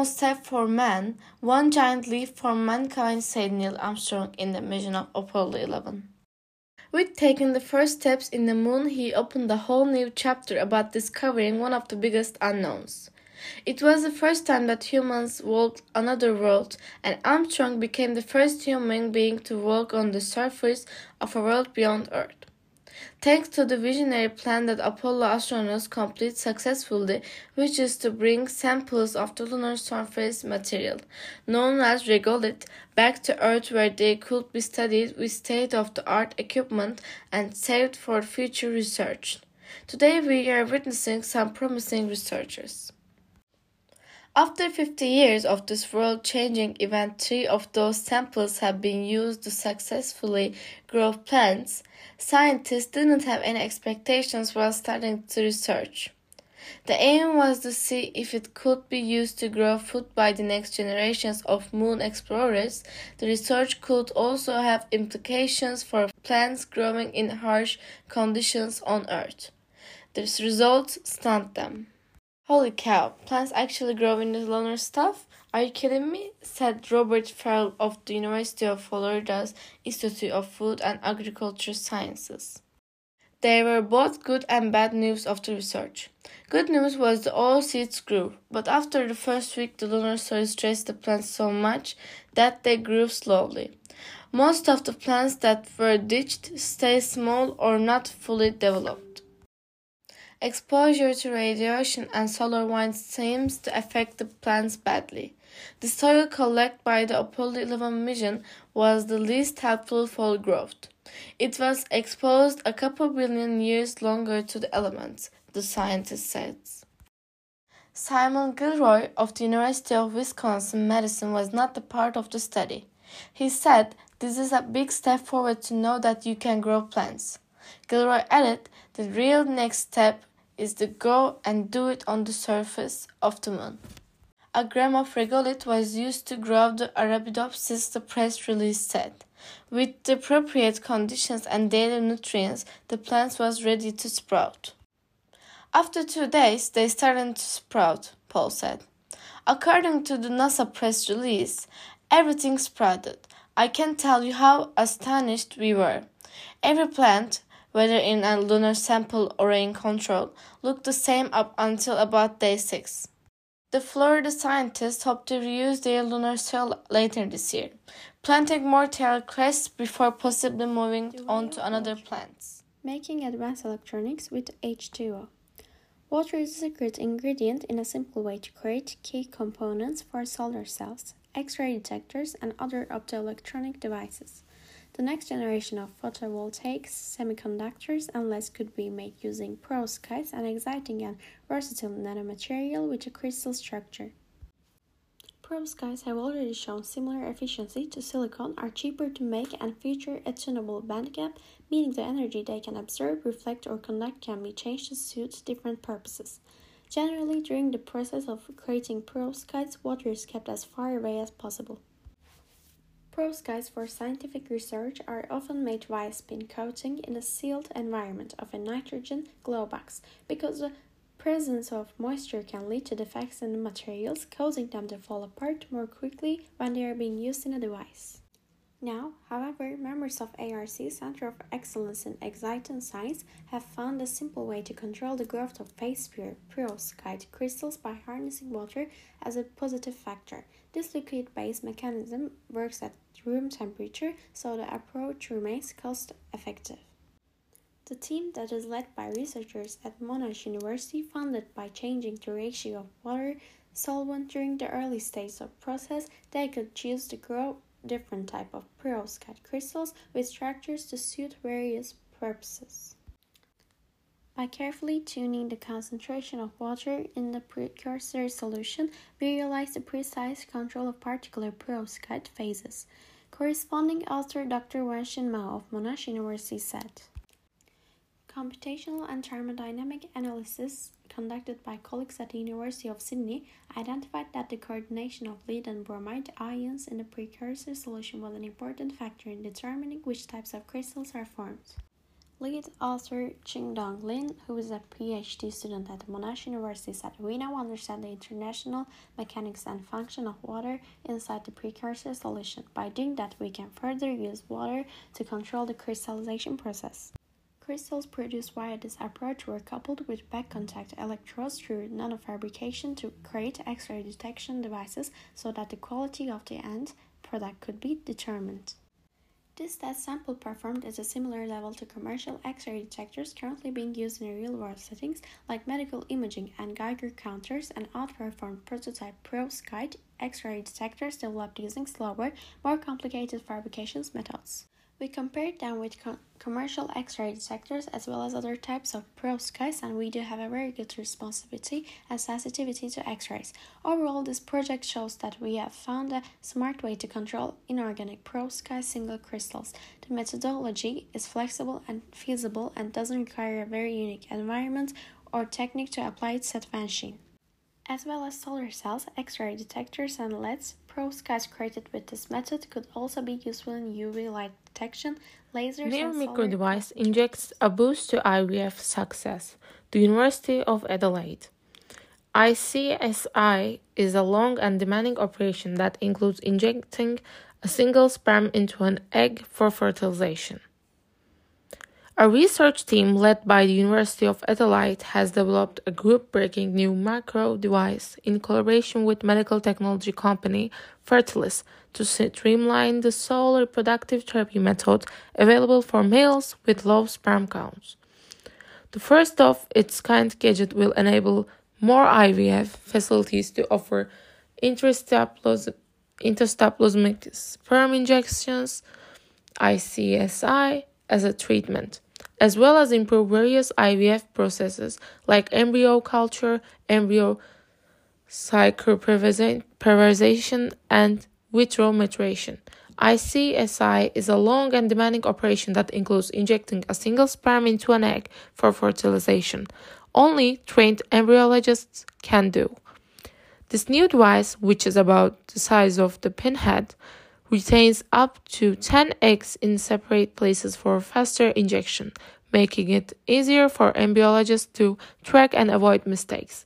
small step for man, one giant leap for mankind, said Neil Armstrong in the mission of Apollo 11. With taking the first steps in the moon, he opened a whole new chapter about discovering one of the biggest unknowns. It was the first time that humans walked another world, and Armstrong became the first human being to walk on the surface of a world beyond Earth. Thanks to the visionary plan that Apollo astronauts complete successfully, which is to bring samples of the lunar surface material, known as regolith, back to Earth where they could be studied with state of the art equipment and saved for future research. Today we are witnessing some promising researchers. After 50 years of this world changing event, three of those samples have been used to successfully grow plants. Scientists didn't have any expectations while starting the research. The aim was to see if it could be used to grow food by the next generations of moon explorers. The research could also have implications for plants growing in harsh conditions on Earth. The results stunned them. Holy cow, plants actually grow in the lunar stuff? Are you kidding me? said Robert Ferl of the University of Florida's Institute of Food and Agriculture Sciences. There were both good and bad news of the research. Good news was that all seeds grew, but after the first week the lunar soil stressed the plants so much that they grew slowly. Most of the plants that were ditched stayed small or not fully developed. Exposure to radiation and solar wind seems to affect the plants badly. The soil collected by the Apollo 11 mission was the least helpful for growth. It was exposed a couple billion years longer to the elements, the scientist said. Simon Gilroy of the University of Wisconsin Madison was not a part of the study. He said, This is a big step forward to know that you can grow plants. Gilroy added, The real next step is to go and do it on the surface of the moon. A gram of regolith was used to grow the Arabidopsis, the press release said. With the appropriate conditions and daily nutrients, the plant was ready to sprout. After two days, they started to sprout, Paul said. According to the NASA press release, everything sprouted. I can't tell you how astonished we were. Every plant, whether in a lunar sample or in control, looked the same up until about day 6. The Florida scientists hope to reuse their lunar soil later this year, planting more terra crests before possibly moving on to another plant. Making advanced electronics with H2O. Water is a secret ingredient in a simple way to create key components for solar cells, X-ray detectors, and other optoelectronic devices. The next generation of photovoltaics, semiconductors, and less could be made using perovskites, an exciting and versatile nanomaterial with a crystal structure. Perovskites have already shown similar efficiency to silicon, are cheaper to make, and feature a tunable bandgap, meaning the energy they can absorb, reflect, or conduct can be changed to suit different purposes. Generally, during the process of creating perovskites, water is kept as far away as possible. Perovskites for scientific research are often made via spin coating in a sealed environment of a nitrogen glove box because the presence of moisture can lead to defects in the materials, causing them to fall apart more quickly when they are being used in a device. Now, however, members of ARC Center of Excellence in Exciton Science have found a simple way to control the growth of phase perovskite crystals by harnessing water as a positive factor. This liquid-based mechanism works at room temperature, so the approach remains cost effective. The team that is led by researchers at Monash University that by changing the ratio of water solvent during the early stage of process, they could choose to grow different type of perovskite crystals with structures to suit various purposes. By carefully tuning the concentration of water in the precursor solution, we realize the precise control of particular perovskite phases. Corresponding author Dr. Wenxin Mao of Monash University said, Computational and thermodynamic analysis conducted by colleagues at the University of Sydney identified that the coordination of lead and bromide ions in the precursor solution was an important factor in determining which types of crystals are formed. Lead author Qingdong Lin, who is a PhD student at Monash University, said, We now understand the international mechanics and function of water inside the precursor solution. By doing that, we can further use water to control the crystallization process. Crystals produced via this approach were coupled with back contact electrodes through nanofabrication to create X ray detection devices so that the quality of the end product could be determined. This test sample performed at a similar level to commercial X-ray detectors currently being used in real-world settings like medical imaging and Geiger counters and outperformed prototype perovskite X-ray detectors developed using slower, more complicated fabrications methods. We compared them with co commercial X-ray detectors as well as other types of perovskites and we do have a very good responsivity and sensitivity to X-rays. Overall, this project shows that we have found a smart way to control inorganic perovskite single crystals. The methodology is flexible and feasible and doesn't require a very unique environment or technique to apply its said Wenxin. As well as solar cells, X-ray detectors and LEDs, perovskites created with this method could also be useful in UV light detection, lasers, Near micro device injects a boost to IVF success. The University of Adelaide. ICSI is a long and demanding operation that includes injecting a single sperm into an egg for fertilization. A research team led by the University of Adelaide has developed a group-breaking new micro device in collaboration with medical technology company Fertilis to streamline the sole reproductive therapy method available for males with low sperm counts. The first of its kind gadget will enable more IVF facilities to offer intracytoplasmic sperm injections, ICSI, as a treatment as well as improve various IVF processes like embryo culture, embryo cryopreservation, and vitro maturation. ICSI is a long and demanding operation that includes injecting a single sperm into an egg for fertilization. Only trained embryologists can do. This new device, which is about the size of the pinhead, retains up to 10 eggs in separate places for faster injection, making it easier for embryologists to track and avoid mistakes.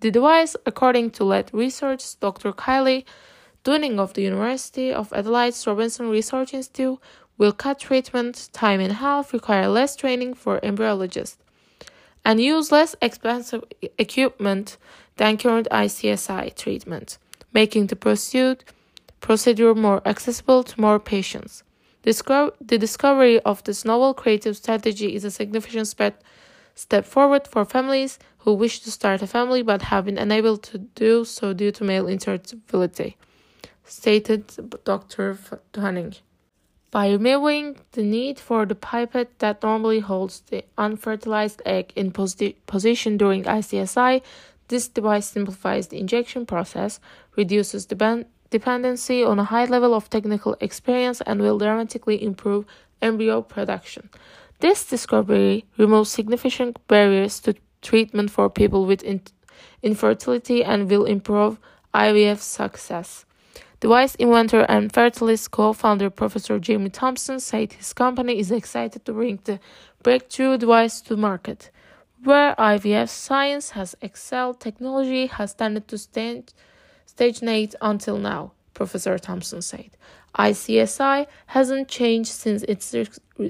The device, according to lead research Dr. Kylie Dunning of the University of Adelaide's Robinson Research Institute, will cut treatment time in half, require less training for embryologists, and use less expensive equipment than current ICSI treatment, making the pursuit procedure more accessible to more patients. The discovery of this novel creative strategy is a significant step forward for families who wish to start a family but have been unable to do so due to male infertility, stated Dr. Dunning. By removing the need for the pipette that normally holds the unfertilized egg in posi position during ICSI, this device simplifies the injection process, reduces the dependency on a high level of technical experience and will dramatically improve embryo production. This discovery removes significant barriers to treatment for people with in- infertility and will improve IVF success. Device inventor and Fertilis co-founder Professor Jamie Thompson said his company is excited to bring the breakthrough device to market. Where IVF science has excelled, technology has tended to stand stagnate until now, Professor Thompson said. ICSI hasn't changed since its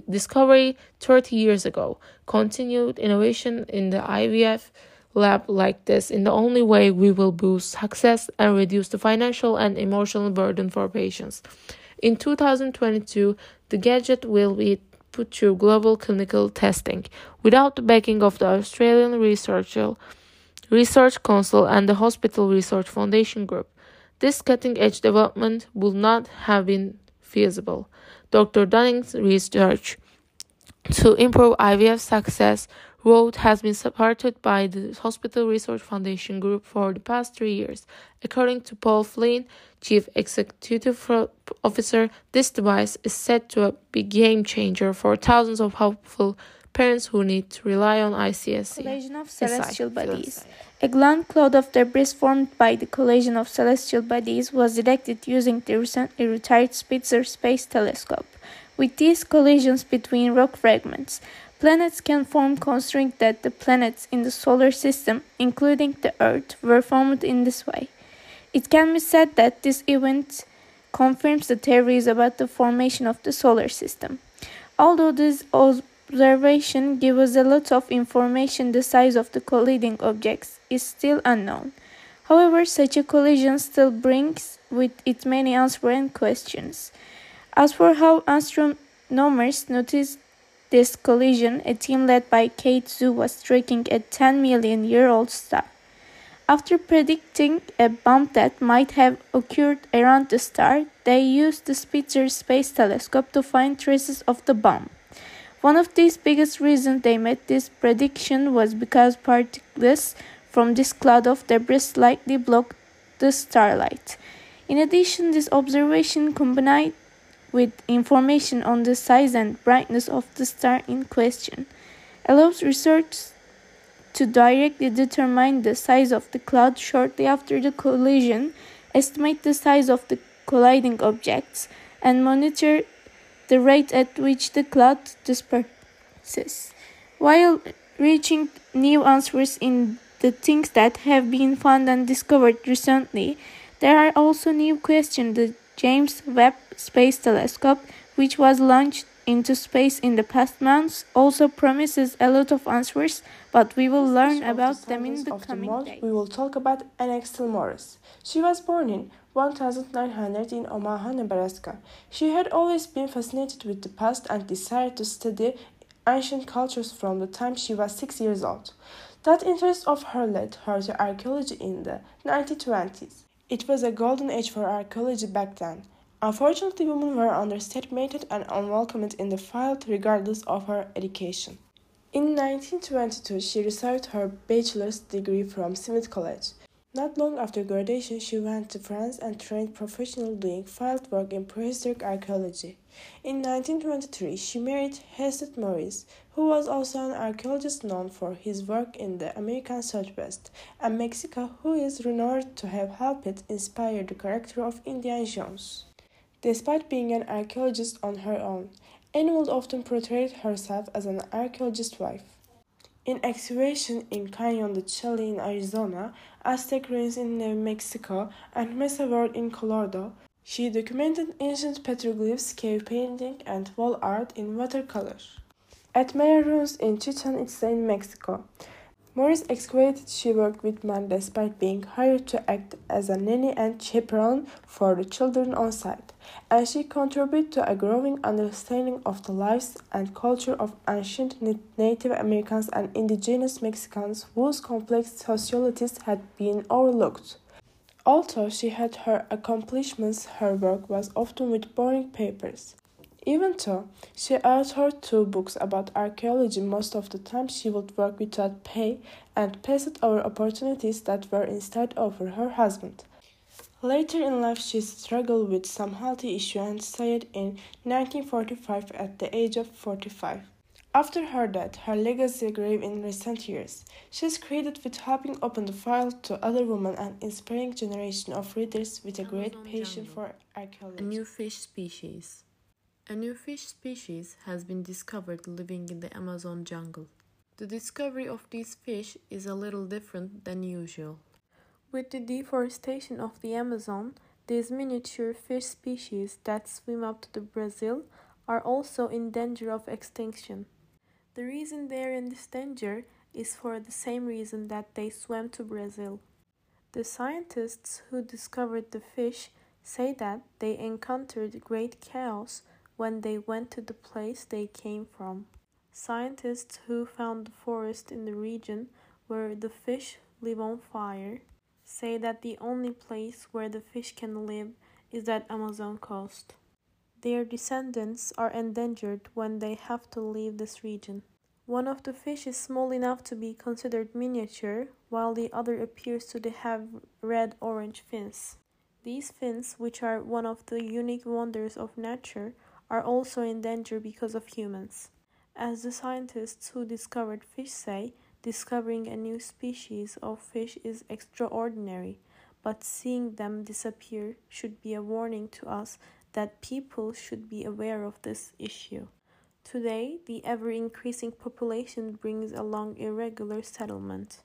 discovery 30 years ago. Continued innovation in the IVF lab like this in the only way we will boost success and reduce the financial and emotional burden for patients. In 2022, the gadget will be put through global clinical testing without the backing of the Australian researcher Research Council and the Hospital Research Foundation Group. This cutting edge development would not have been feasible. Dr. Dunning's research to improve IVF success road has been supported by the Hospital Research Foundation Group for the past three years. According to Paul Flynn, Chief Executive Officer, this device is set to be a game changer for thousands of hopeful parents who need to rely on ICSI. Collision of celestial bodies. A grand cloud of debris formed by the collision of celestial bodies was detected using the recently retired Spitzer Space Telescope. With these collisions between rock fragments, Planets can form considering that the planets in the solar system, including the Earth, were formed in this way. It can be said that this event confirms the theories about the formation of the solar system. Although these observations give us a lot of information, the size of the colliding objects is still unknown. However, such a collision still brings with it many unanswered questions. As for how astronomers noticed this collision, a team led by Kate Su was tracking a 10 million year old star. After predicting a bump that might have occurred around the star, they used the Spitzer Space Telescope to find traces of the bump. One of the biggest reasons they made this prediction was because particles from this cloud of debris slightly blocked the starlight. In addition, this observation combined with information on the size and brightness of the star in question allows researchers to directly determine the size of the cloud shortly after the collision, estimate the size of the colliding objects, and monitor the rate at which the cloud disperses. While reaching new answers in the things that have been found and discovered recently, there are also new questions. The James Webb Space Telescope, which was launched into space in the past months, also promises a lot of answers, but we will learn about the them in the coming the month, days. We will talk about Ann Axtell Morris. She was born in 1900 in Omaha, Nebraska. She had always been fascinated with the past and desired to study ancient cultures from the time she was six years old. That interest of her led her to archaeology in the 1920s. It was a golden age for archaeology back then. Unfortunately, women were underestimated and unwelcomed in the field regardless of her education. In 1922, she received her bachelor's degree from Smith College. Not long after graduation, she went to France and trained professionally doing field work in prehistoric archaeology. In 1923, she married Hesed Morris, who was also an archaeologist known for his work in the American Southwest and Mexico, who is renowned to have helped inspire the character of Indiana Jones. Despite being an archaeologist on her own, Anne would often portray herself as an archaeologist's wife. In excavation in Canyon de Chelly in Arizona, Aztec ruins in New Mexico, and Mesa Verde in Colorado, she documented ancient petroglyphs, cave painting, and wall art in watercolor. At Maya ruins in Chichen Itza in Mexico, Morris excavated she worked with men despite being hired to act as a nanny and chaperone for the children on site, and she contributed to a growing understanding of the lives and culture of ancient Native Americans and indigenous Mexicans whose complex societies had been overlooked. Although she had her accomplishments, her work was often with boring papers. Even though she authored two books about archaeology, most of the time she would work without pay and passed over opportunities that were instead offered her husband. Later in life, she struggled with some health issues and died in 1945 at the age of 45. After her death, her legacy grew in recent years. She is credited with helping open the file to other women and inspiring generation of readers with a great passion for archaeology. A new fish species. A new fish species has been discovered living in the Amazon jungle. The discovery of these fish is a little different than usual. With the deforestation of the Amazon, these miniature fish species that swim up to the Brazil are also in danger of extinction. The reason they are in this danger is for the same reason that they swam to Brazil. The scientists who discovered the fish say that they encountered great chaos when they went to the place they came from. Scientists who found the forest in the region where the fish live on fire say that the only place where the fish can live is that Amazon coast. Their descendants are endangered when they have to leave this region. One of the fish is small enough to be considered miniature, while the other appears to have red orange fins. These fins, which are one of the unique wonders of nature, are also in danger because of humans. As the scientists who discovered fish say, discovering a new species of fish is extraordinary, but seeing them disappear should be a warning to us that people should be aware of this issue. Today, the ever increasing population brings along irregular settlement.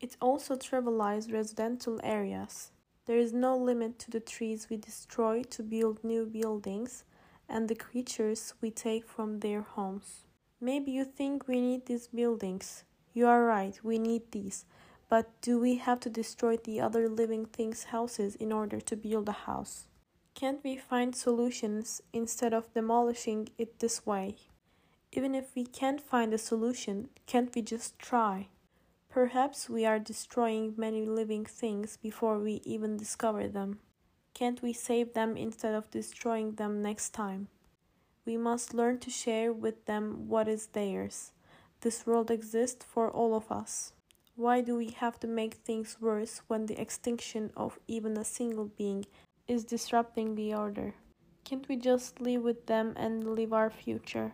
It also trivializes residential areas. There is no limit to the trees we destroy to build new buildings and the creatures we take from their homes. Maybe you think we need these buildings. You are right, we need these. But do we have to destroy the other living things' houses in order to build a house? Can't we find solutions instead of demolishing it this way? Even if we can't find a solution, can't we just try? Perhaps we are destroying many living things before we even discover them. Can't we save them instead of destroying them next time? We must learn to share with them what is theirs. This world exists for all of us. Why do we have to make things worse when the extinction of even a single being is disrupting the order. Can't we just live with them and live our future?